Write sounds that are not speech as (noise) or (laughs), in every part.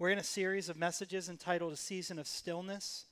We're in a series of messages entitled A Season of Stillness.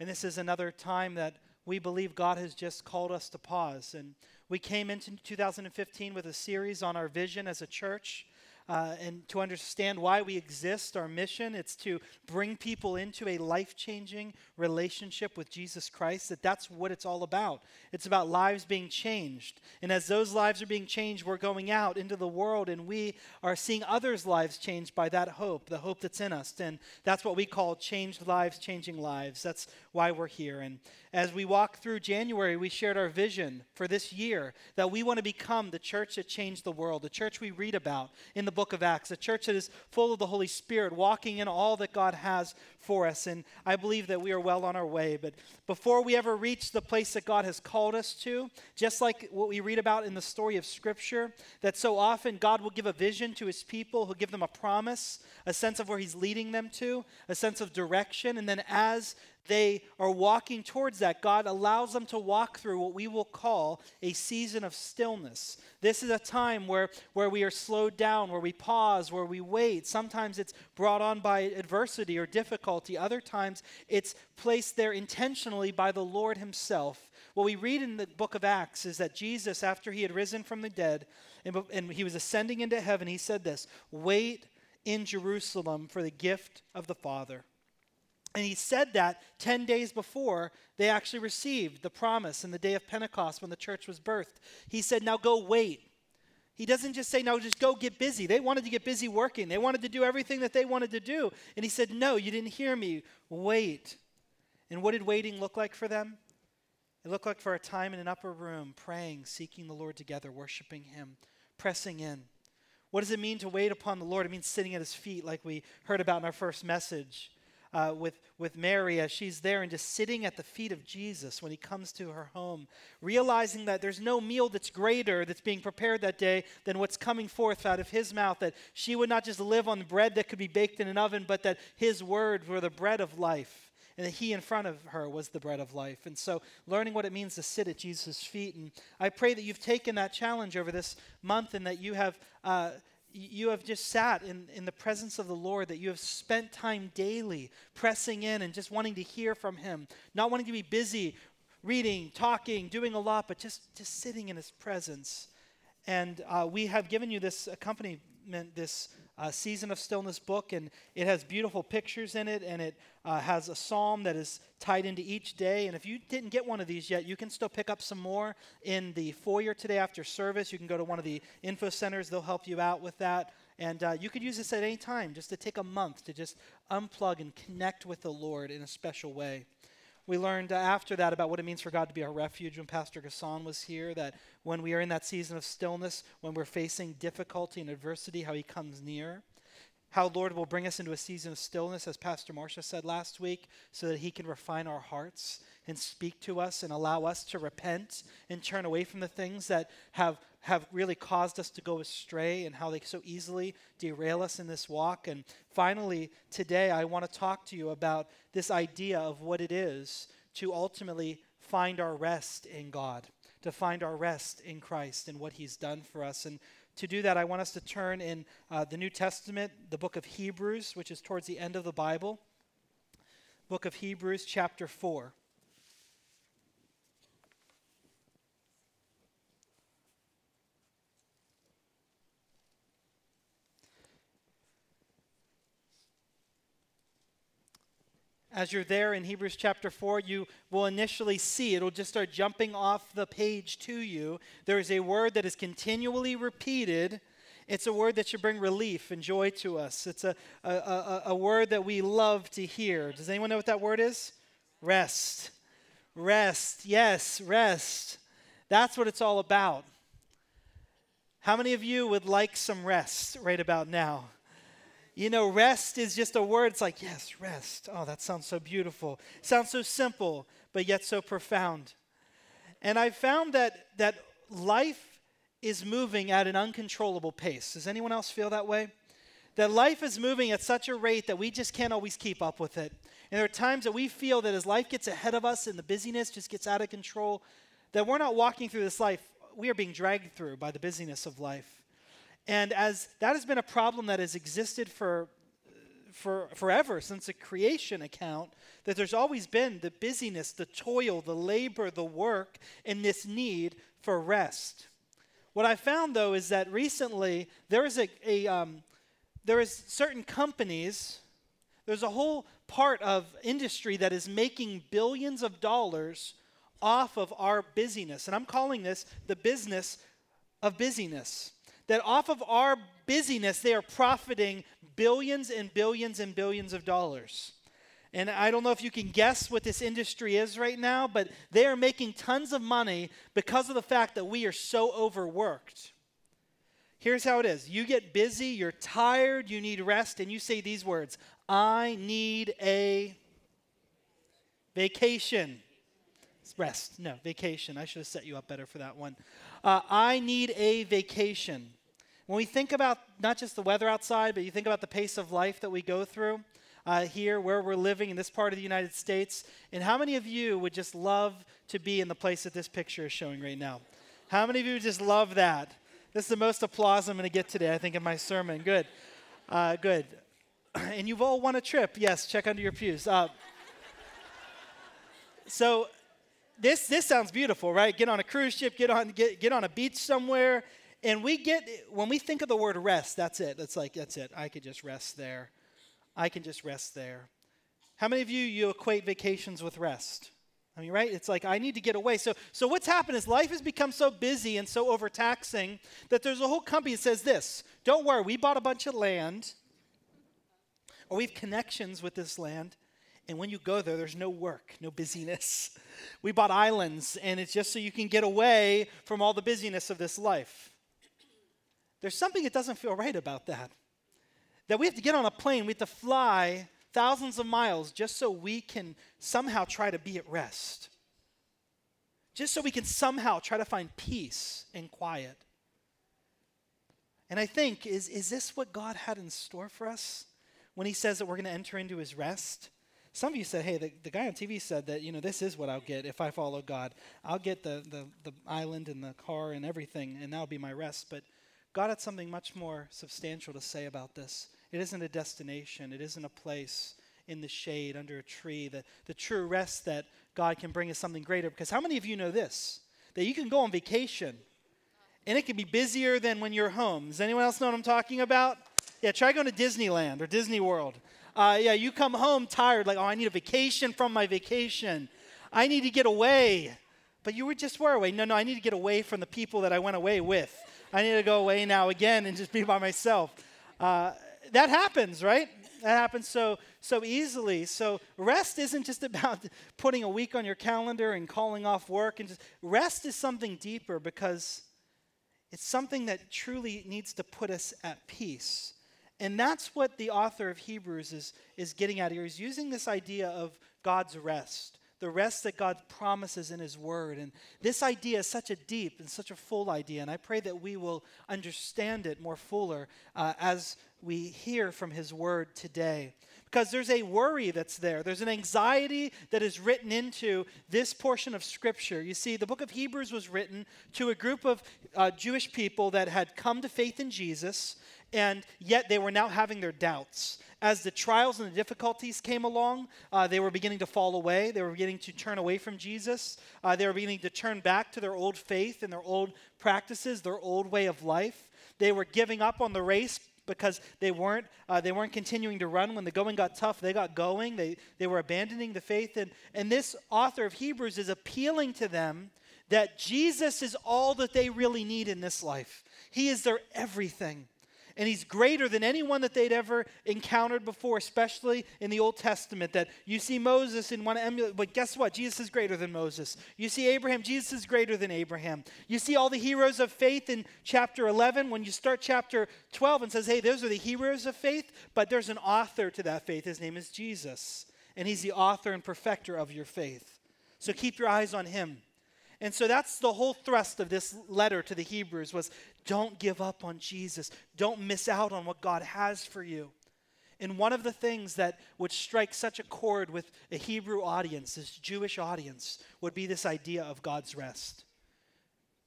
And this is another time that we believe God has just called us to pause. And we came into 2015 with a series on our vision as a church uh, and to understand why we exist, our mission. It's to bring people into a life changing relationship with Jesus Christ, that that's what it's all about. It's about lives being changed. And as those lives are being changed, we're going out into the world and we are seeing others' lives changed by that hope, the hope that's in us. And that's what we call changed lives, changing lives. That's why we're here. And as we walk through January, we shared our vision for this year that we want to become the church that changed the world, the church we read about in the book of Acts, a church that is full of the Holy Spirit, walking in all that God has for us. And I believe that we are well on our way. But before we ever reach the place that God has called us to, just like what we read about in the story of Scripture, that so often God will give a vision to his people, he'll give them a promise, a sense of where he's leading them to, a sense of direction. And then as they are walking towards that, God allows them to walk through what we will call a season of stillness. This is a time where, where we are slowed down, where we pause, where we wait. Sometimes it's brought on by adversity or difficulty, other times it's placed there intentionally by the Lord Himself. What we read in the book of Acts is that Jesus, after He had risen from the dead and, and He was ascending into heaven, He said this Wait in Jerusalem for the gift of the Father. And he said that 10 days before they actually received the promise in the day of Pentecost when the church was birthed. He said, Now go wait. He doesn't just say, No, just go get busy. They wanted to get busy working, they wanted to do everything that they wanted to do. And he said, No, you didn't hear me. Wait. And what did waiting look like for them? It looked like for a time in an upper room, praying, seeking the Lord together, worshiping Him, pressing in. What does it mean to wait upon the Lord? It means sitting at His feet, like we heard about in our first message uh, with, with Mary as she's there and just sitting at the feet of Jesus when he comes to her home, realizing that there's no meal that's greater that's being prepared that day than what's coming forth out of his mouth, that she would not just live on bread that could be baked in an oven, but that his word were the bread of life and that he in front of her was the bread of life. And so, learning what it means to sit at Jesus' feet. And I pray that you've taken that challenge over this month and that you have. Uh, you have just sat in, in the presence of the Lord, that you have spent time daily pressing in and just wanting to hear from Him, not wanting to be busy reading, talking, doing a lot, but just, just sitting in His presence. And uh, we have given you this accompaniment, this uh, Season of Stillness book, and it has beautiful pictures in it, and it uh, has a psalm that is tied into each day. And if you didn't get one of these yet, you can still pick up some more in the foyer today after service. You can go to one of the info centers, they'll help you out with that. And uh, you could use this at any time, just to take a month to just unplug and connect with the Lord in a special way. We learned uh, after that about what it means for God to be our refuge when Pastor Gasson was here, that when we are in that season of stillness, when we're facing difficulty and adversity, how He comes near. How Lord will bring us into a season of stillness, as Pastor Marcia said last week, so that He can refine our hearts and speak to us and allow us to repent and turn away from the things that have, have really caused us to go astray and how they so easily derail us in this walk. And finally, today, I want to talk to you about this idea of what it is to ultimately find our rest in God, to find our rest in Christ and what He's done for us. And to do that, I want us to turn in uh, the New Testament, the book of Hebrews, which is towards the end of the Bible. Book of Hebrews, chapter 4. As you're there in Hebrews chapter 4, you will initially see, it'll just start jumping off the page to you. There is a word that is continually repeated. It's a word that should bring relief and joy to us. It's a, a, a, a word that we love to hear. Does anyone know what that word is? Rest. Rest. Yes, rest. That's what it's all about. How many of you would like some rest right about now? You know, rest is just a word. It's like, yes, rest. Oh, that sounds so beautiful. Sounds so simple, but yet so profound. And I found that that life is moving at an uncontrollable pace. Does anyone else feel that way? That life is moving at such a rate that we just can't always keep up with it. And there are times that we feel that as life gets ahead of us and the busyness just gets out of control, that we're not walking through this life, we are being dragged through by the busyness of life. And as that has been a problem that has existed for, for forever since the creation account that there's always been the busyness, the toil, the labor, the work, and this need for rest. What I found though is that recently there is a, a um, there is certain companies, there's a whole part of industry that is making billions of dollars off of our busyness. And I'm calling this the business of busyness. That off of our busyness, they are profiting billions and billions and billions of dollars. And I don't know if you can guess what this industry is right now, but they are making tons of money because of the fact that we are so overworked. Here's how it is you get busy, you're tired, you need rest, and you say these words I need a vacation. Rest. No, vacation. I should have set you up better for that one. Uh, I need a vacation. When we think about not just the weather outside, but you think about the pace of life that we go through uh, here, where we're living in this part of the United States, and how many of you would just love to be in the place that this picture is showing right now? How many of you just love that? This is the most applause I'm going to get today, I think, in my sermon. Good. Uh, good. (clears throat) And you've all won a trip. Yes, check under your pews. Uh, so this this sounds beautiful, right? Get on a cruise ship, get on get, get on a beach somewhere, and we get when we think of the word rest, that's it. That's like that's it. I could just rest there. I can just rest there. How many of you you equate vacations with rest? I mean, right? It's like I need to get away. So, so what's happened is life has become so busy and so overtaxing that there's a whole company that says this: Don't worry, we bought a bunch of land, or we have connections with this land, and when you go there, there's no work, no busyness. We bought islands, and it's just so you can get away from all the busyness of this life. There's something that doesn't feel right about that. That we have to get on a plane, we have to fly thousands of miles just so we can somehow try to be at rest. Just so we can somehow try to find peace and quiet. And I think, is, is this what God had in store for us when He says that we're going to enter into His rest? Some of you said, hey, the, the guy on TV said that, you know, this is what I'll get if I follow God. I'll get the, the, the island and the car and everything, and that'll be my rest. But God had something much more substantial to say about this. It isn't a destination, it isn't a place in the shade under a tree. The, the true rest that God can bring is something greater. Because how many of you know this? That you can go on vacation and it can be busier than when you're home. Does anyone else know what I'm talking about? Yeah, try going to Disneyland or Disney World. Uh, yeah, you come home tired, like, oh, I need a vacation from my vacation. I need to get away. But you were just were away. No, no, I need to get away from the people that I went away with. I need to go away now again and just be by myself. Uh, that happens, right? That happens so so easily. So rest isn't just (laughs) about putting a week on your calendar and calling off work and just rest is something deeper because it's something that truly needs to put us at peace. And that's what the author of Hebrews is, is getting at here. He's using this idea of God's rest, the rest that God promises in His Word. And this idea is such a deep and such a full idea. And I pray that we will understand it more fuller uh, as we hear from His Word today. Because there's a worry that's there. There's an anxiety that is written into this portion of Scripture. You see, the book of Hebrews was written to a group of uh, Jewish people that had come to faith in Jesus and yet they were now having their doubts. As the trials and the difficulties came along, uh, they were beginning to fall away. They were beginning to turn away from Jesus. Uh, they were beginning to turn back to their old faith and their old practices, their old way of life. They were giving up on the race because they weren't uh, they weren't continuing to run when the going got tough they got going they, they were abandoning the faith and, and this author of hebrews is appealing to them that jesus is all that they really need in this life he is their everything and he's greater than anyone that they'd ever encountered before, especially in the Old Testament. That you see Moses and want to emulate, but guess what? Jesus is greater than Moses. You see Abraham, Jesus is greater than Abraham. You see all the heroes of faith in chapter 11. When you start chapter 12 and says, hey, those are the heroes of faith, but there's an author to that faith. His name is Jesus, and he's the author and perfecter of your faith. So keep your eyes on him. And so that's the whole thrust of this letter to the Hebrews was don't give up on Jesus. Don't miss out on what God has for you. And one of the things that would strike such a chord with a Hebrew audience, this Jewish audience, would be this idea of God's rest.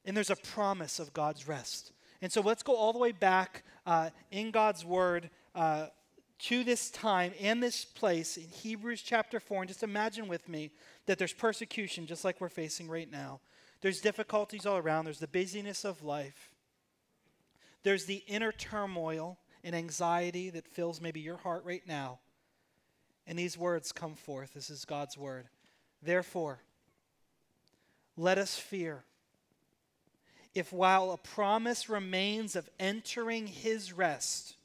And there's a promise of God's rest. And so let's go all the way back uh, in God's word uh, to this time and this place in Hebrews chapter 4. And just imagine with me that there's persecution just like we're facing right now. There's difficulties all around, there's the busyness of life, there's the inner turmoil and anxiety that fills maybe your heart right now. And these words come forth. This is God's word. Therefore, let us fear. If while a promise remains of entering his rest,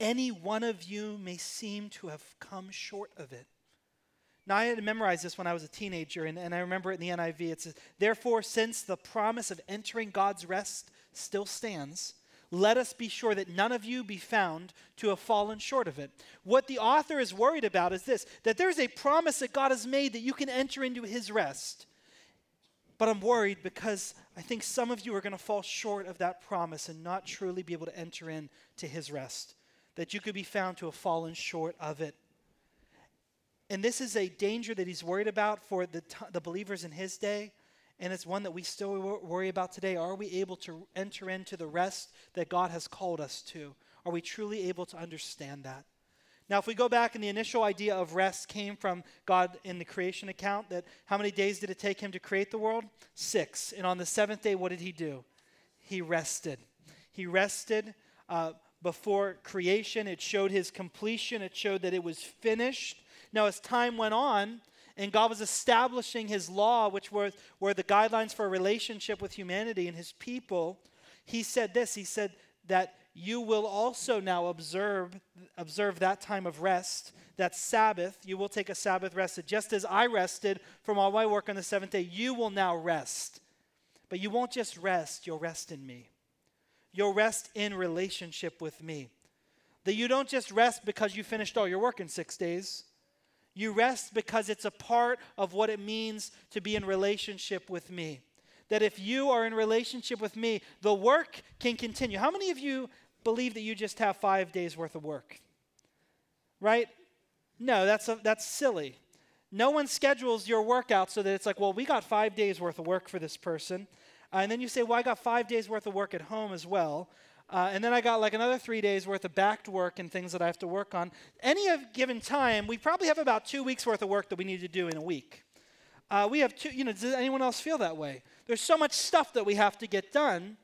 any one of you may seem to have come short of it. Now, I had to memorize this when I was a teenager, and, and I remember it in the NIV. It says, Therefore, since the promise of entering God's rest still stands, let us be sure that none of you be found to have fallen short of it. What the author is worried about is this that there's a promise that God has made that you can enter into his rest. But I'm worried because I think some of you are going to fall short of that promise and not truly be able to enter into his rest. That you could be found to have fallen short of it. And this is a danger that he's worried about for the, t- the believers in his day. And it's one that we still worry about today. Are we able to enter into the rest that God has called us to? Are we truly able to understand that? Now, if we go back and the initial idea of rest came from God in the creation account, that how many days did it take him to create the world? Six. And on the seventh day, what did he do? He rested. He rested uh, before creation. It showed his completion, it showed that it was finished. Now, as time went on, and God was establishing his law, which were, were the guidelines for a relationship with humanity and his people, he said this He said that you will also now observe, observe that time of rest, that Sabbath. You will take a Sabbath rest. Just as I rested from all my work on the seventh day, you will now rest. But you won't just rest, you'll rest in me. You'll rest in relationship with me. That you don't just rest because you finished all your work in six days. You rest because it's a part of what it means to be in relationship with me. That if you are in relationship with me, the work can continue. How many of you believe that you just have five days worth of work? Right? No, that's, a, that's silly. No one schedules your workout so that it's like, well, we got five days worth of work for this person. And then you say, well, I got five days worth of work at home as well. Uh, and then I got like another three days worth of backed work and things that I have to work on. Any given time, we probably have about two weeks worth of work that we need to do in a week. Uh, we have two, you know, does anyone else feel that way? There's so much stuff that we have to get done.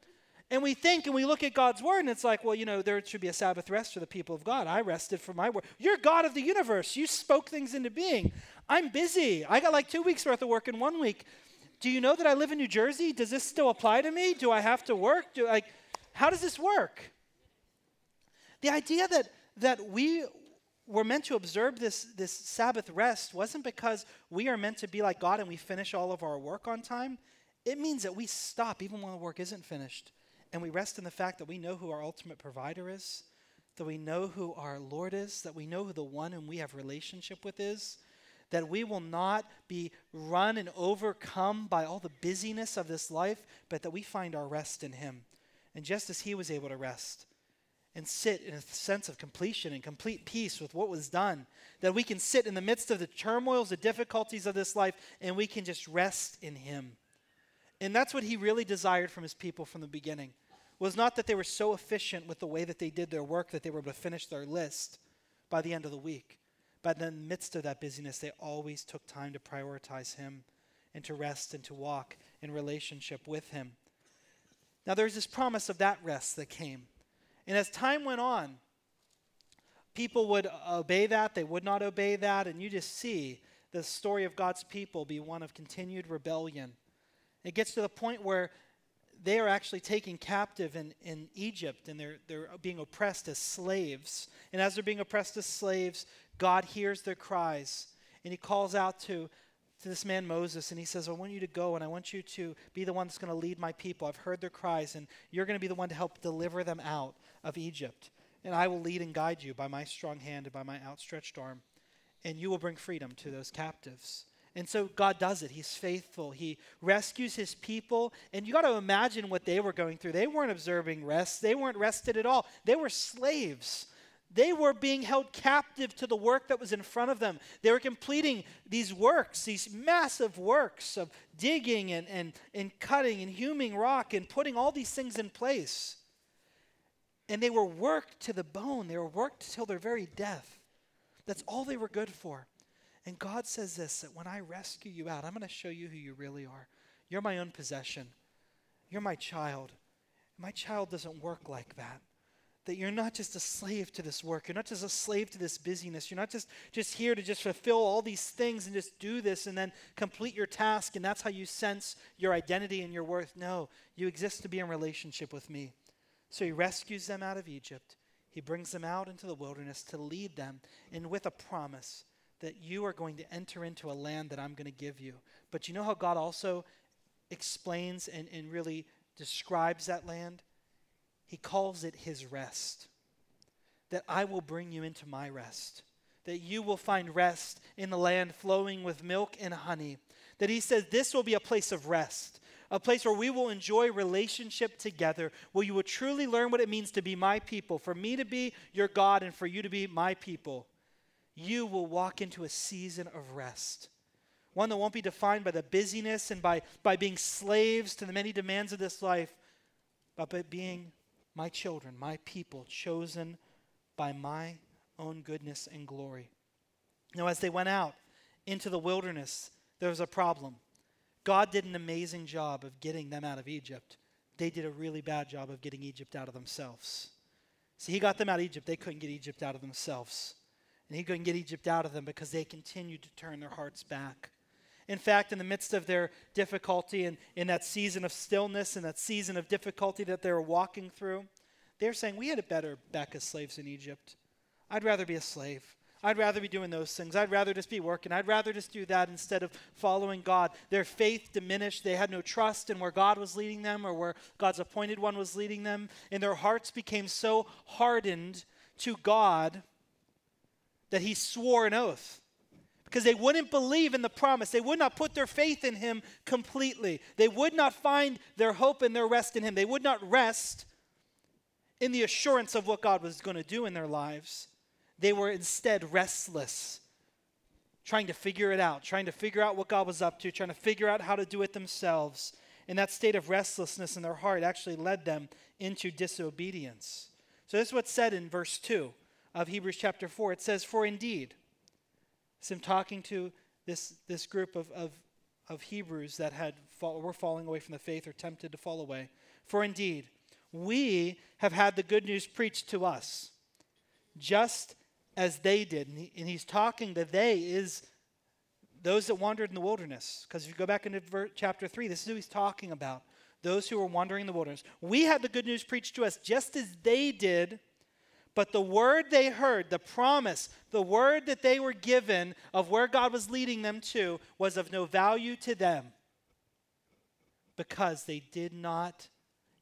And we think and we look at God's word and it's like, well, you know, there should be a Sabbath rest for the people of God. I rested for my work. You're God of the universe. You spoke things into being. I'm busy. I got like two weeks worth of work in one week. Do you know that I live in New Jersey? Does this still apply to me? Do I have to work? Do like how does this work? The idea that, that we were meant to observe this, this Sabbath rest wasn't because we are meant to be like God and we finish all of our work on time. It means that we stop even when the work isn't finished. And we rest in the fact that we know who our ultimate provider is, that we know who our Lord is, that we know who the one whom we have relationship with is, that we will not be run and overcome by all the busyness of this life, but that we find our rest in Him. And just as he was able to rest and sit in a sense of completion and complete peace with what was done, that we can sit in the midst of the turmoils, the difficulties of this life, and we can just rest in him. And that's what he really desired from his people from the beginning. Was not that they were so efficient with the way that they did their work that they were able to finish their list by the end of the week. But in the midst of that busyness, they always took time to prioritize him and to rest and to walk in relationship with him. Now, there's this promise of that rest that came. And as time went on, people would obey that, they would not obey that, and you just see the story of God's people be one of continued rebellion. It gets to the point where they are actually taken captive in, in Egypt and they're, they're being oppressed as slaves. And as they're being oppressed as slaves, God hears their cries and he calls out to to this man Moses, and he says, I want you to go and I want you to be the one that's going to lead my people. I've heard their cries, and you're going to be the one to help deliver them out of Egypt. And I will lead and guide you by my strong hand and by my outstretched arm, and you will bring freedom to those captives. And so God does it. He's faithful. He rescues his people. And you got to imagine what they were going through. They weren't observing rest, they weren't rested at all. They were slaves. They were being held captive to the work that was in front of them. They were completing these works, these massive works of digging and, and, and cutting and hewing rock and putting all these things in place. And they were worked to the bone, they were worked till their very death. That's all they were good for. And God says this that when I rescue you out, I'm going to show you who you really are. You're my own possession, you're my child. My child doesn't work like that that you're not just a slave to this work. You're not just a slave to this busyness. You're not just, just here to just fulfill all these things and just do this and then complete your task, and that's how you sense your identity and your worth. No, you exist to be in relationship with me. So he rescues them out of Egypt. He brings them out into the wilderness to lead them, and with a promise that you are going to enter into a land that I'm going to give you. But you know how God also explains and, and really describes that land? He calls it his rest. That I will bring you into my rest. That you will find rest in the land flowing with milk and honey. That he says this will be a place of rest, a place where we will enjoy relationship together, where you will truly learn what it means to be my people, for me to be your God and for you to be my people. You will walk into a season of rest one that won't be defined by the busyness and by, by being slaves to the many demands of this life, but by being my children, my people, chosen by my own goodness and glory. Now, as they went out into the wilderness, there was a problem. God did an amazing job of getting them out of Egypt. They did a really bad job of getting Egypt out of themselves. See, He got them out of Egypt. They couldn't get Egypt out of themselves. And He couldn't get Egypt out of them because they continued to turn their hearts back. In fact, in the midst of their difficulty and in that season of stillness and that season of difficulty that they were walking through, they're saying, We had it better back as slaves in Egypt. I'd rather be a slave. I'd rather be doing those things. I'd rather just be working. I'd rather just do that instead of following God. Their faith diminished. They had no trust in where God was leading them or where God's appointed one was leading them. And their hearts became so hardened to God that he swore an oath because they wouldn't believe in the promise. They would not put their faith in him completely. They would not find their hope and their rest in him. They would not rest in the assurance of what God was going to do in their lives. They were instead restless, trying to figure it out, trying to figure out what God was up to, trying to figure out how to do it themselves. And that state of restlessness in their heart actually led them into disobedience. So, this is what's said in verse 2 of Hebrews chapter 4. It says, For indeed, it's him talking to this, this group of, of, of Hebrews that had fall, were falling away from the faith or tempted to fall away. For indeed, we have had the good news preached to us, just as they did. And, he, and he's talking that they is those that wandered in the wilderness. Because if you go back into ver- chapter 3, this is who he's talking about. Those who were wandering in the wilderness. We had the good news preached to us just as they did but the word they heard, the promise, the word that they were given of where God was leading them to, was of no value to them because they did not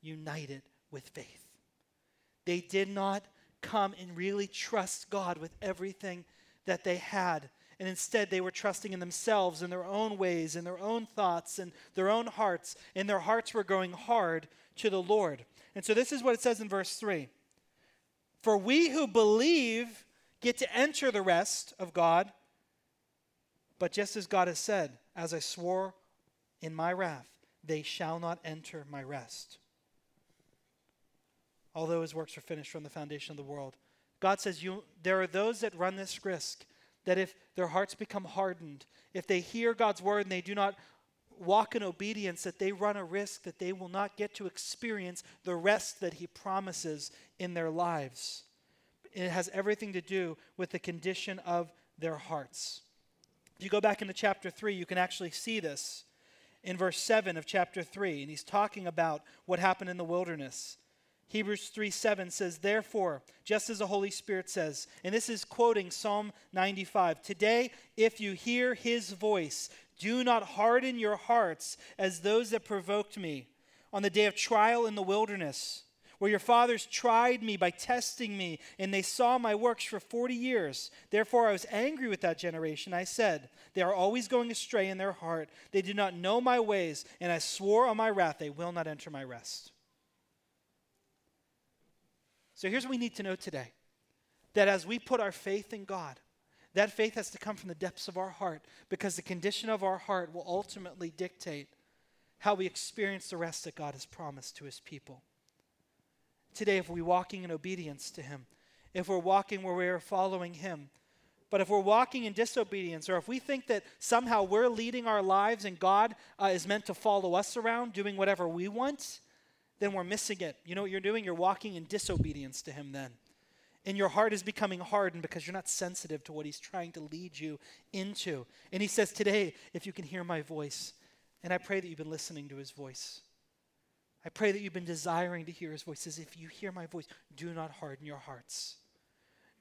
unite it with faith. They did not come and really trust God with everything that they had. And instead, they were trusting in themselves, in their own ways, in their own thoughts, and their own hearts. And their hearts were growing hard to the Lord. And so, this is what it says in verse 3 for we who believe get to enter the rest of God. But just as God has said, as I swore in my wrath, they shall not enter my rest. Although his works are finished from the foundation of the world. God says you, there are those that run this risk that if their hearts become hardened, if they hear God's word and they do not walk in obedience, that they run a risk that they will not get to experience the rest that He promises in their lives. It has everything to do with the condition of their hearts. If you go back into chapter 3, you can actually see this in verse 7 of chapter 3, and he's talking about what happened in the wilderness. Hebrews 3 7 says, Therefore, just as the Holy Spirit says, and this is quoting Psalm 95 Today, if you hear his voice, do not harden your hearts as those that provoked me on the day of trial in the wilderness, where your fathers tried me by testing me, and they saw my works for 40 years. Therefore, I was angry with that generation. I said, They are always going astray in their heart. They do not know my ways, and I swore on my wrath, they will not enter my rest. So here's what we need to know today that as we put our faith in God, that faith has to come from the depths of our heart because the condition of our heart will ultimately dictate how we experience the rest that God has promised to his people. today if we're walking in obedience to Him, if we're walking where we are following Him. But if we're walking in disobedience, or if we think that somehow we're leading our lives and God uh, is meant to follow us around doing whatever we want, then we're missing it. You know what you're doing? You're walking in disobedience to Him then. And your heart is becoming hardened because you're not sensitive to what He's trying to lead you into. And He says, Today, if you can hear my voice, and I pray that you've been listening to His voice. I pray that you've been desiring to hear His voice. Says, if you hear my voice, do not harden your hearts.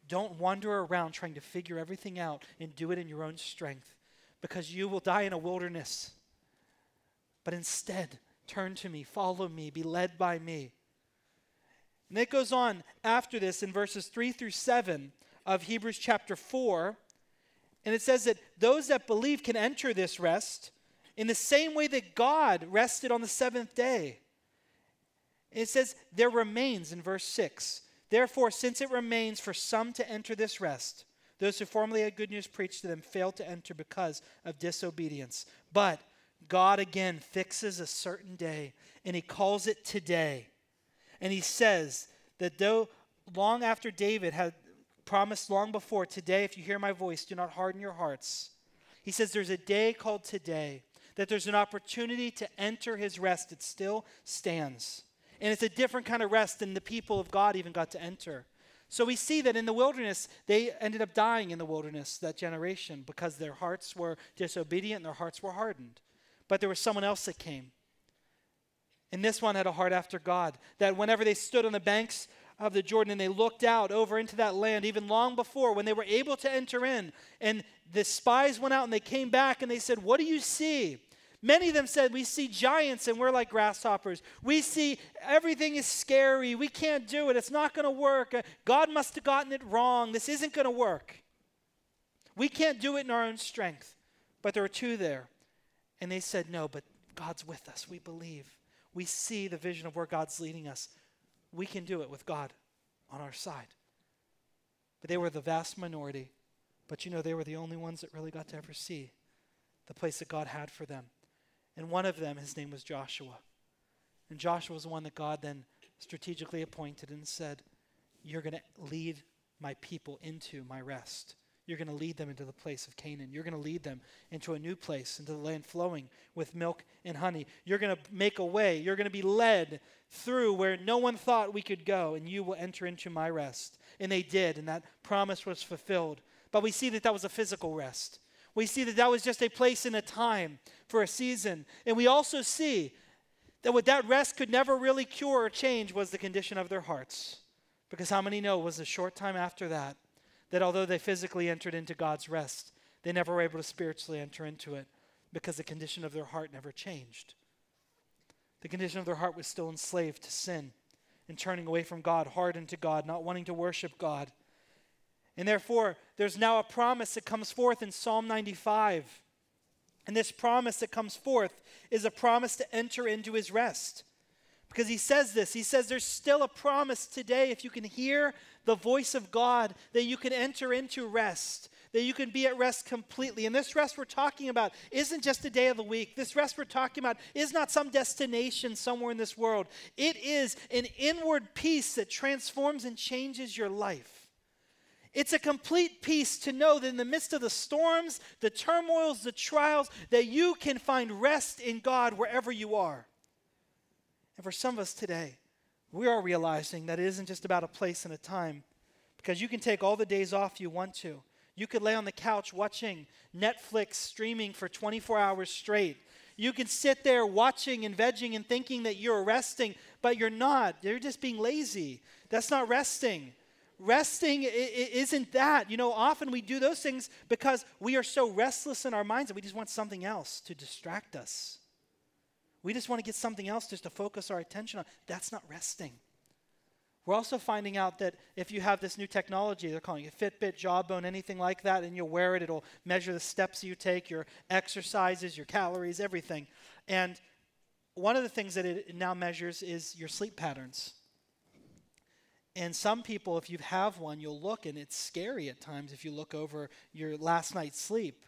Don't wander around trying to figure everything out and do it in your own strength because you will die in a wilderness. But instead, turn to me, follow me, be led by me. And it goes on after this in verses 3 through 7 of Hebrews chapter 4. And it says that those that believe can enter this rest in the same way that God rested on the seventh day. It says, there remains in verse 6 Therefore, since it remains for some to enter this rest, those who formerly had good news preached to them failed to enter because of disobedience. But God again fixes a certain day, and he calls it today. And he says that though long after David had promised long before, today, if you hear my voice, do not harden your hearts. He says there's a day called today, that there's an opportunity to enter his rest. It still stands. And it's a different kind of rest than the people of God even got to enter. So we see that in the wilderness, they ended up dying in the wilderness, that generation, because their hearts were disobedient and their hearts were hardened. But there was someone else that came. And this one had a heart after God, that whenever they stood on the banks of the Jordan and they looked out over into that land, even long before when they were able to enter in, and the spies went out and they came back and they said, What do you see? Many of them said, We see giants and we're like grasshoppers. We see everything is scary. We can't do it. It's not going to work. Uh, God must have gotten it wrong. This isn't going to work. We can't do it in our own strength. But there were two there. And they said, No, but God's with us. We believe. We see the vision of where God's leading us. We can do it with God on our side. But they were the vast minority. But you know, they were the only ones that really got to ever see the place that God had for them. And one of them, his name was Joshua. And Joshua was the one that God then strategically appointed and said, You're going to lead my people into my rest. You're going to lead them into the place of Canaan. You're going to lead them into a new place, into the land flowing with milk and honey. You're going to make a way. You're going to be led through where no one thought we could go, and you will enter into my rest. And they did, and that promise was fulfilled. But we see that that was a physical rest. We see that that was just a place and a time for a season. And we also see that what that rest could never really cure or change was the condition of their hearts. Because how many know it was a short time after that that although they physically entered into God's rest, they never were able to spiritually enter into it because the condition of their heart never changed. The condition of their heart was still enslaved to sin and turning away from God, hardened to God, not wanting to worship God. And therefore, there's now a promise that comes forth in Psalm 95. And this promise that comes forth is a promise to enter into his rest. Because he says this, he says there's still a promise today if you can hear the voice of God that you can enter into rest, that you can be at rest completely. And this rest we're talking about isn't just a day of the week. This rest we're talking about is not some destination somewhere in this world. It is an inward peace that transforms and changes your life. It's a complete peace to know that in the midst of the storms, the turmoils, the trials, that you can find rest in God wherever you are. And for some of us today, we are realizing that it isn't just about a place and a time, because you can take all the days off you want to. You could lay on the couch watching Netflix streaming for 24 hours straight. You can sit there watching and vegging and thinking that you're resting, but you're not. You're just being lazy. That's not resting. Resting isn't that. You know, often we do those things because we are so restless in our minds that we just want something else to distract us. We just want to get something else just to focus our attention on. That's not resting. We're also finding out that if you have this new technology, they're calling it Fitbit, Jawbone, anything like that, and you'll wear it, it'll measure the steps you take, your exercises, your calories, everything. And one of the things that it now measures is your sleep patterns. And some people, if you have one, you'll look and it's scary at times if you look over your last night's sleep.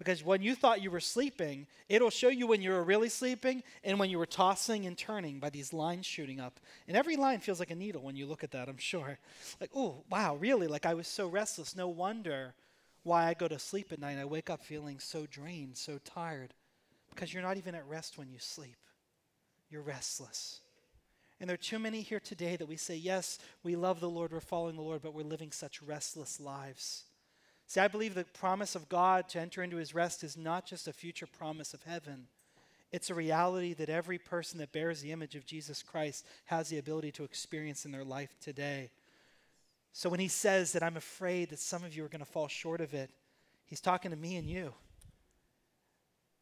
Because when you thought you were sleeping, it'll show you when you were really sleeping and when you were tossing and turning by these lines shooting up. And every line feels like a needle when you look at that, I'm sure. Like, oh, wow, really? Like I was so restless. No wonder why I go to sleep at night. I wake up feeling so drained, so tired. Because you're not even at rest when you sleep, you're restless. And there are too many here today that we say, yes, we love the Lord, we're following the Lord, but we're living such restless lives. See, I believe the promise of God to enter into his rest is not just a future promise of heaven. It's a reality that every person that bears the image of Jesus Christ has the ability to experience in their life today. So when he says that I'm afraid that some of you are going to fall short of it, he's talking to me and you.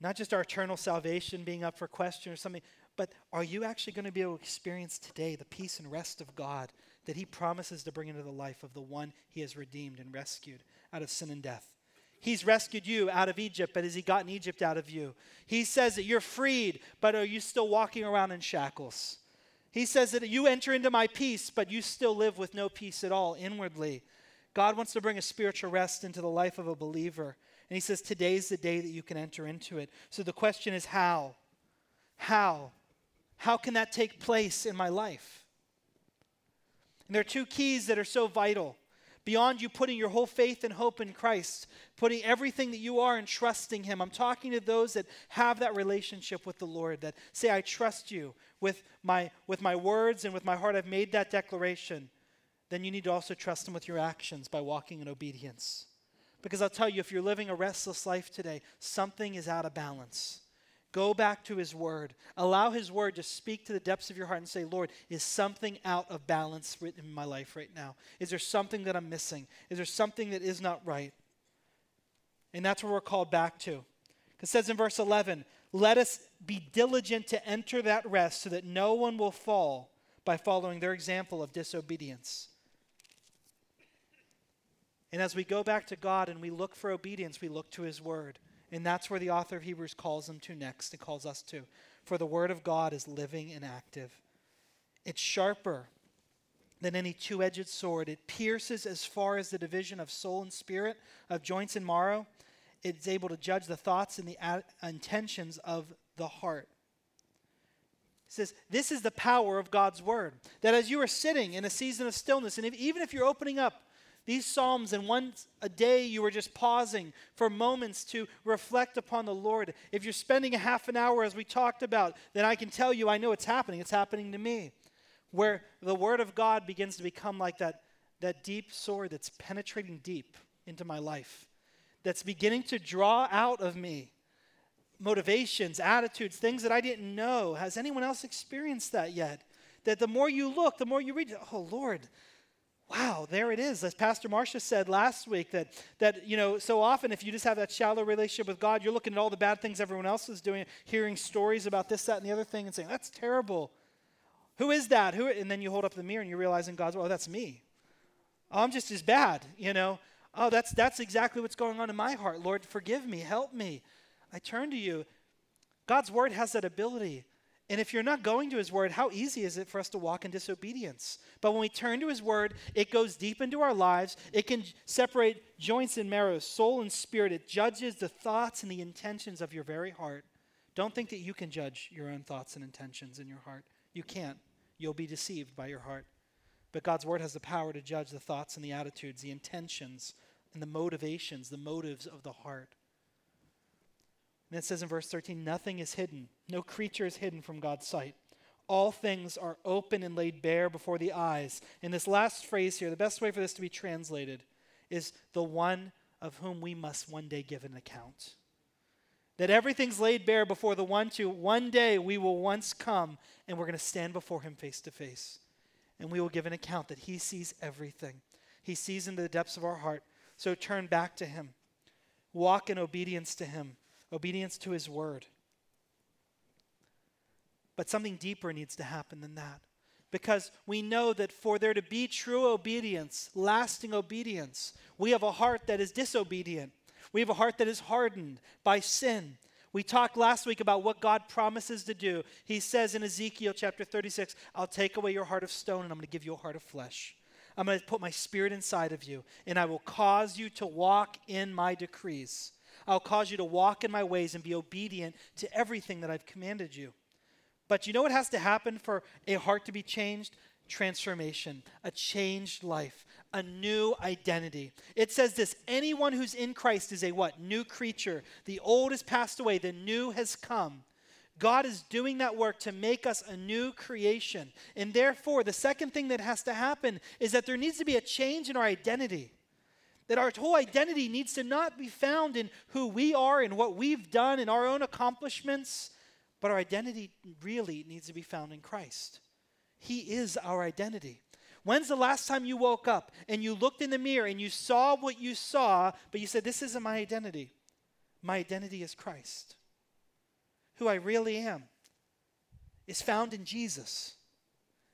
Not just our eternal salvation being up for question or something, but are you actually going to be able to experience today the peace and rest of God that he promises to bring into the life of the one he has redeemed and rescued? Out of sin and death. He's rescued you out of Egypt, but has He gotten Egypt out of you? He says that you're freed, but are you still walking around in shackles? He says that you enter into my peace, but you still live with no peace at all inwardly. God wants to bring a spiritual rest into the life of a believer. And He says, Today's the day that you can enter into it. So the question is, how? How? How can that take place in my life? And there are two keys that are so vital beyond you putting your whole faith and hope in Christ, putting everything that you are and trusting Him. I'm talking to those that have that relationship with the Lord, that say, I trust you with my, with my words and with my heart. I've made that declaration. Then you need to also trust Him with your actions by walking in obedience. Because I'll tell you, if you're living a restless life today, something is out of balance. Go back to His Word. Allow His Word to speak to the depths of your heart and say, Lord, is something out of balance in my life right now? Is there something that I'm missing? Is there something that is not right? And that's where we're called back to. Because it says in verse 11, Let us be diligent to enter that rest so that no one will fall by following their example of disobedience. And as we go back to God and we look for obedience, we look to His Word. And that's where the author of Hebrews calls them to next. It calls us to. For the word of God is living and active. It's sharper than any two edged sword. It pierces as far as the division of soul and spirit, of joints and marrow. It's able to judge the thoughts and the intentions of the heart. He says, This is the power of God's word. That as you are sitting in a season of stillness, and if, even if you're opening up these Psalms, and once a day you were just pausing for moments to reflect upon the Lord. If you're spending a half an hour, as we talked about, then I can tell you I know it's happening. It's happening to me. Where the Word of God begins to become like that, that deep sword that's penetrating deep into my life, that's beginning to draw out of me motivations, attitudes, things that I didn't know. Has anyone else experienced that yet? That the more you look, the more you read, oh Lord, wow, there it is. As Pastor Marcia said last week, that, that, you know, so often if you just have that shallow relationship with God, you're looking at all the bad things everyone else is doing, hearing stories about this, that, and the other thing, and saying, that's terrible. Who is that? Who? And then you hold up the mirror and you realize in God's, well, that's me. Oh, I'm just as bad, you know. Oh, that's, that's exactly what's going on in my heart. Lord, forgive me, help me. I turn to you. God's word has that ability and if you're not going to his word, how easy is it for us to walk in disobedience? But when we turn to his word, it goes deep into our lives. It can separate joints and marrow, soul and spirit. It judges the thoughts and the intentions of your very heart. Don't think that you can judge your own thoughts and intentions in your heart. You can't. You'll be deceived by your heart. But God's word has the power to judge the thoughts and the attitudes, the intentions and the motivations, the motives of the heart. And it says in verse 13, nothing is hidden, no creature is hidden from God's sight. All things are open and laid bare before the eyes. And this last phrase here, the best way for this to be translated is the one of whom we must one day give an account. That everything's laid bare before the one to one day we will once come and we're going to stand before him face to face. And we will give an account that he sees everything. He sees into the depths of our heart. So turn back to him. Walk in obedience to him obedience to his word. But something deeper needs to happen than that. Because we know that for there to be true obedience, lasting obedience, we have a heart that is disobedient. We have a heart that is hardened by sin. We talked last week about what God promises to do. He says in Ezekiel chapter 36, I'll take away your heart of stone and I'm going to give you a heart of flesh. I'm going to put my spirit inside of you and I will cause you to walk in my decrees. I'll cause you to walk in my ways and be obedient to everything that I've commanded you. But you know what has to happen for a heart to be changed? Transformation, a changed life, a new identity. It says this anyone who's in Christ is a what? New creature. The old has passed away, the new has come. God is doing that work to make us a new creation. And therefore, the second thing that has to happen is that there needs to be a change in our identity. That our whole identity needs to not be found in who we are and what we've done and our own accomplishments, but our identity really needs to be found in Christ. He is our identity. When's the last time you woke up and you looked in the mirror and you saw what you saw, but you said, This isn't my identity? My identity is Christ who I really am is found in Jesus.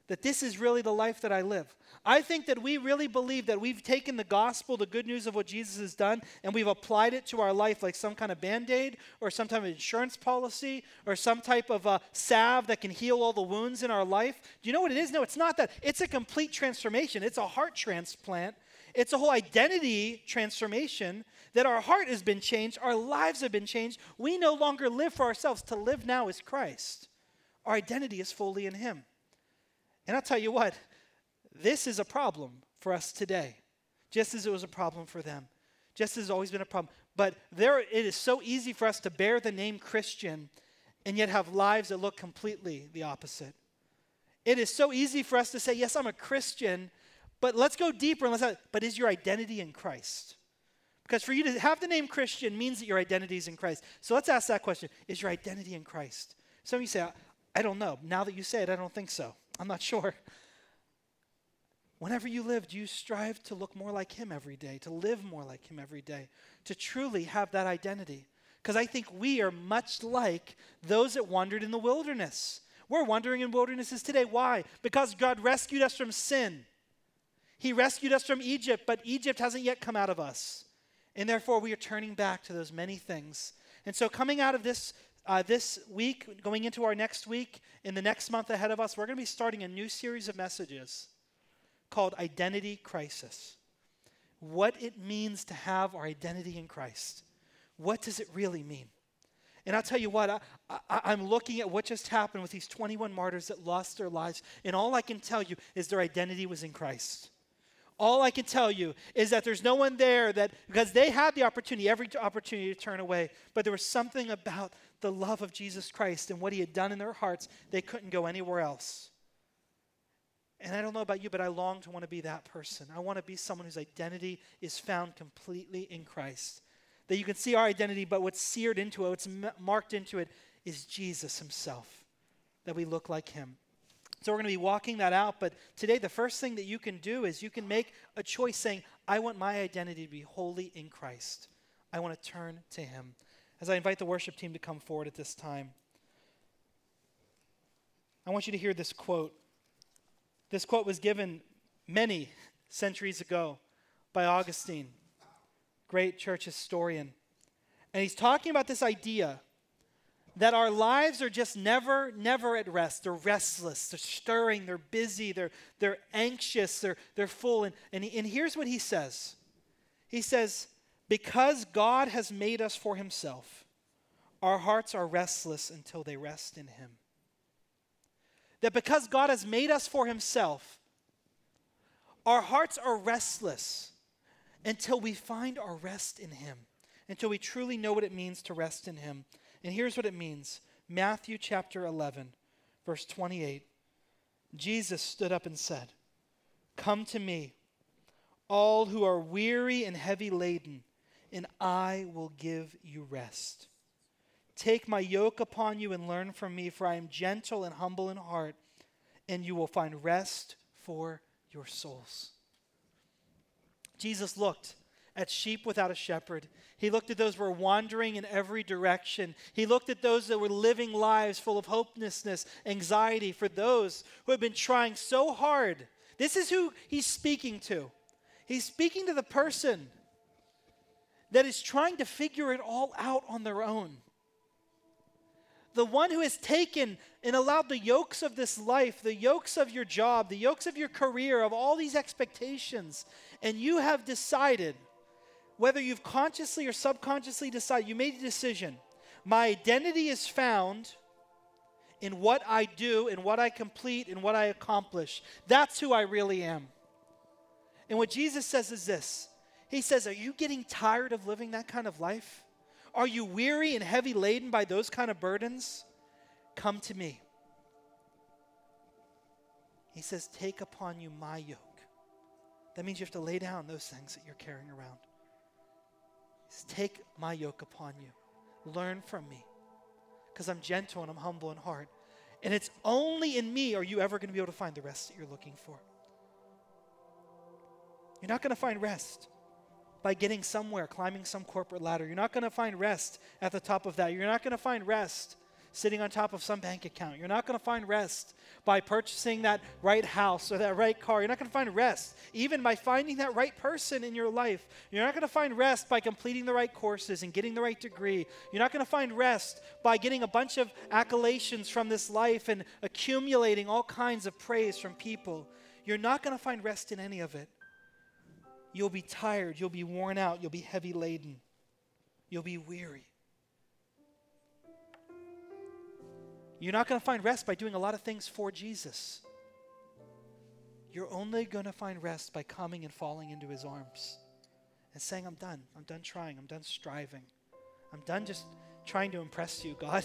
That this is really the life that I live. I think that we really believe that we've taken the gospel, the good news of what Jesus has done, and we've applied it to our life like some kind of band aid or some type of insurance policy or some type of a salve that can heal all the wounds in our life. Do you know what it is? No, it's not that. It's a complete transformation, it's a heart transplant, it's a whole identity transformation that our heart has been changed, our lives have been changed. We no longer live for ourselves. To live now is Christ. Our identity is fully in Him. And I'll tell you what, this is a problem for us today, just as it was a problem for them, just as it's always been a problem. But there, it is so easy for us to bear the name Christian and yet have lives that look completely the opposite. It is so easy for us to say, Yes, I'm a Christian, but let's go deeper and let's have, but is your identity in Christ? Because for you to have the name Christian means that your identity is in Christ. So let's ask that question Is your identity in Christ? Some of you say, I don't know. Now that you say it, I don't think so. I'm not sure. Whenever you live, do you strive to look more like Him every day, to live more like Him every day, to truly have that identity? Because I think we are much like those that wandered in the wilderness. We're wandering in wildernesses today. Why? Because God rescued us from sin. He rescued us from Egypt, but Egypt hasn't yet come out of us. And therefore, we are turning back to those many things. And so, coming out of this, uh, this week, going into our next week, in the next month ahead of us, we're going to be starting a new series of messages called Identity Crisis. What it means to have our identity in Christ. What does it really mean? And I'll tell you what, I, am looking at what just happened with these 21 martyrs that lost their lives, and all I can tell you is their identity was in Christ. All I can tell you is that there's no one there that, because they had the opportunity, every opportunity to turn away, but there was something about the love of Jesus Christ and what he had done in their hearts, they couldn't go anywhere else. And I don't know about you, but I long to want to be that person. I want to be someone whose identity is found completely in Christ. That you can see our identity, but what's seared into it, what's marked into it, is Jesus himself. That we look like him. So we're going to be walking that out. But today, the first thing that you can do is you can make a choice saying, I want my identity to be wholly in Christ. I want to turn to Him. As I invite the worship team to come forward at this time, I want you to hear this quote. This quote was given many (laughs) centuries ago by Augustine, great church historian. And he's talking about this idea that our lives are just never, never at rest. They're restless, they're stirring, they're busy, they're, they're anxious, they're, they're full. And, and, and here's what he says He says, Because God has made us for himself, our hearts are restless until they rest in him. That because God has made us for himself, our hearts are restless until we find our rest in him, until we truly know what it means to rest in him. And here's what it means Matthew chapter 11, verse 28. Jesus stood up and said, Come to me, all who are weary and heavy laden, and I will give you rest. Take my yoke upon you and learn from me, for I am gentle and humble in heart, and you will find rest for your souls. Jesus looked at sheep without a shepherd. He looked at those who were wandering in every direction. He looked at those that were living lives full of hopelessness, anxiety, for those who had been trying so hard. This is who he's speaking to. He's speaking to the person that is trying to figure it all out on their own. The one who has taken and allowed the yokes of this life, the yokes of your job, the yokes of your career, of all these expectations, and you have decided whether you've consciously or subconsciously decided, you made a decision. My identity is found in what I do, in what I complete, in what I accomplish. That's who I really am. And what Jesus says is this He says, Are you getting tired of living that kind of life? Are you weary and heavy laden by those kind of burdens? Come to me. He says, Take upon you my yoke. That means you have to lay down those things that you're carrying around. He says, Take my yoke upon you. Learn from me. Because I'm gentle and I'm humble in heart. And it's only in me are you ever going to be able to find the rest that you're looking for. You're not going to find rest by getting somewhere, climbing some corporate ladder. You're not going to find rest at the top of that. You're not going to find rest sitting on top of some bank account. You're not going to find rest by purchasing that right house or that right car. You're not going to find rest even by finding that right person in your life. You're not going to find rest by completing the right courses and getting the right degree. You're not going to find rest by getting a bunch of accolations from this life and accumulating all kinds of praise from people. You're not going to find rest in any of it. You'll be tired, you'll be worn out, you'll be heavy laden, you'll be weary. You're not going to find rest by doing a lot of things for Jesus. You're only going to find rest by coming and falling into his arms and saying, I'm done. I'm done trying. I'm done striving. I'm done just trying to impress you, God.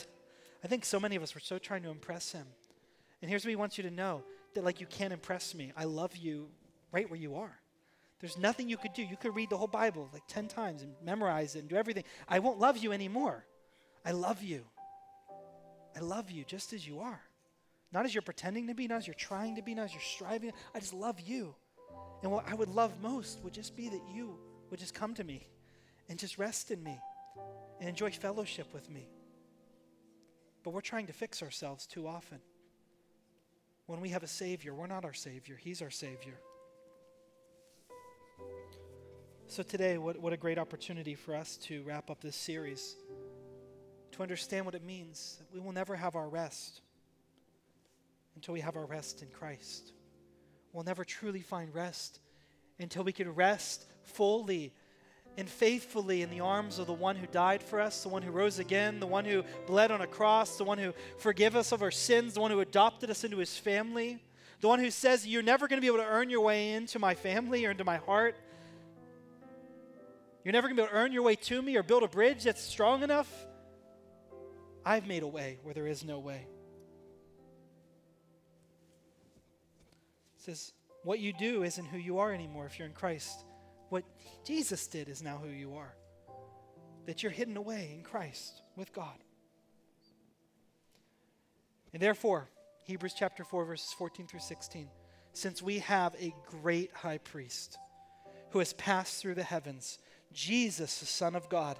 I think so many of us were so trying to impress him. And here's what he wants you to know that, like, you can't impress me. I love you right where you are. There's nothing you could do. You could read the whole Bible like 10 times and memorize it and do everything. I won't love you anymore. I love you. I love you just as you are. Not as you're pretending to be, not as you're trying to be, not as you're striving. I just love you. And what I would love most would just be that you would just come to me and just rest in me and enjoy fellowship with me. But we're trying to fix ourselves too often. When we have a Savior, we're not our Savior, He's our Savior. So, today, what, what a great opportunity for us to wrap up this series to understand what it means. that We will never have our rest until we have our rest in Christ. We'll never truly find rest until we can rest fully and faithfully in the arms of the one who died for us, the one who rose again, the one who bled on a cross, the one who forgave us of our sins, the one who adopted us into his family, the one who says, You're never going to be able to earn your way into my family or into my heart. You're never going to be able to earn your way to me or build a bridge that's strong enough. I've made a way where there is no way. It says, what you do isn't who you are anymore if you're in Christ. What Jesus did is now who you are. That you're hidden away in Christ with God. And therefore, Hebrews chapter 4, verses 14 through 16, since we have a great high priest who has passed through the heavens, Jesus, the Son of God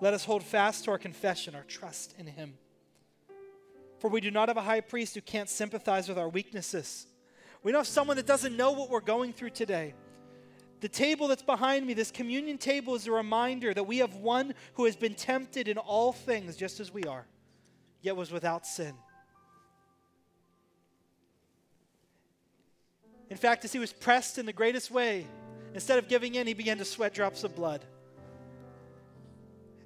let us hold fast to our confession, our trust in Him. For we do not have a high priest who can't sympathize with our weaknesses. We don't have someone that doesn't know what we're going through today. The table that's behind me, this communion table, is a reminder that we have one who has been tempted in all things just as we are, yet was without sin. In fact, as he was pressed in the greatest way, instead of giving in, he began to sweat drops of blood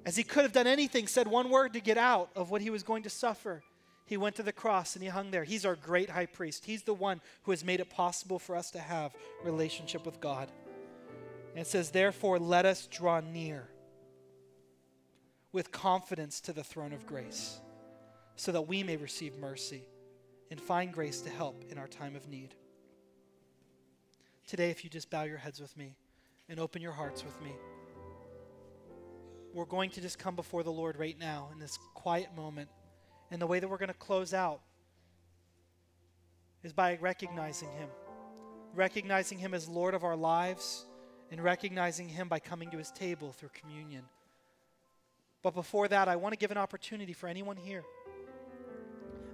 as he could have done anything, said one word to get out of what he was going to suffer. He went to the cross and he hung there. He's our great high priest. He's the one who has made it possible for us to have relationship with God. And it says, Therefore, let us draw near with confidence to the throne of grace, so that we may receive mercy and find grace to help in our time of need. Today, if you just bow your heads with me and open your hearts with me we're going to just come before the Lord right now in this quiet moment. And the way that we're going to close out is by recognizing Him, recognizing Him as Lord of our lives, and recognizing Him by coming to His table through communion. But before that, I want to give an opportunity for anyone here.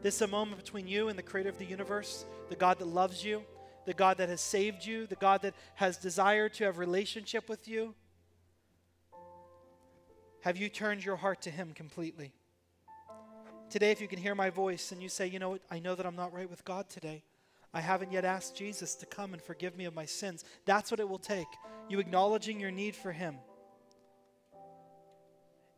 This is a moment between you and the Creator of the universe, the God that loves you, the God that has saved you, the God that has desired to have relationship with you. Have you turned your heart to Him completely? Today, if you can hear my voice and you say, you know what, I know that I'm not right with God today. I haven't yet asked Jesus to come and forgive me of my sins. That's what it will take. You acknowledging your need for Him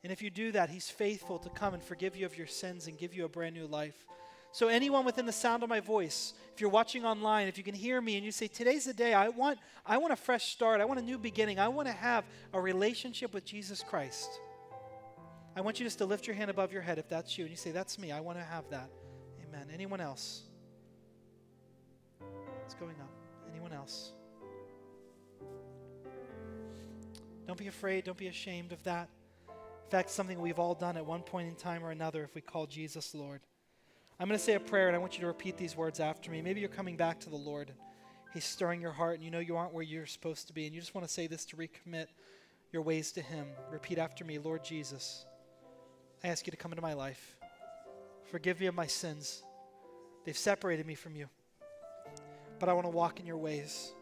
And if you do that, He's faithful to come and forgive you of your sins and give you a brand new life. So, anyone within the sound of my voice, if you're watching online, if you can hear me and you say, Today's the day, I want, I want a fresh start, I want a new beginning, I want to have a relationship with Jesus Christ. I want you just to lift your hand above your head if that's you and you say, That's me, I want to have that. Amen. Anyone else? It's going up. Anyone else? Don't be afraid, don't be ashamed of that. In fact, something we've all done at one point in time or another if we call Jesus Lord. I'm going to say a prayer and I want you to repeat these words after me. Maybe you're coming back to the Lord. He's stirring your heart and you know you aren't where you're supposed to be and you just want to say this to recommit your ways to Him. Repeat after me Lord Jesus, I ask you to come into my life. Forgive me of my sins. They've separated me from you. But I want to walk in your ways.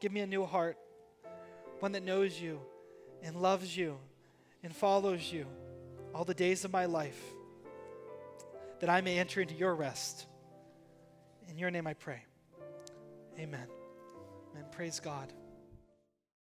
Give me a new heart, one that knows you and loves you and follows you all the days of my life, that I may enter into your rest. In your name I pray. Amen. And praise God.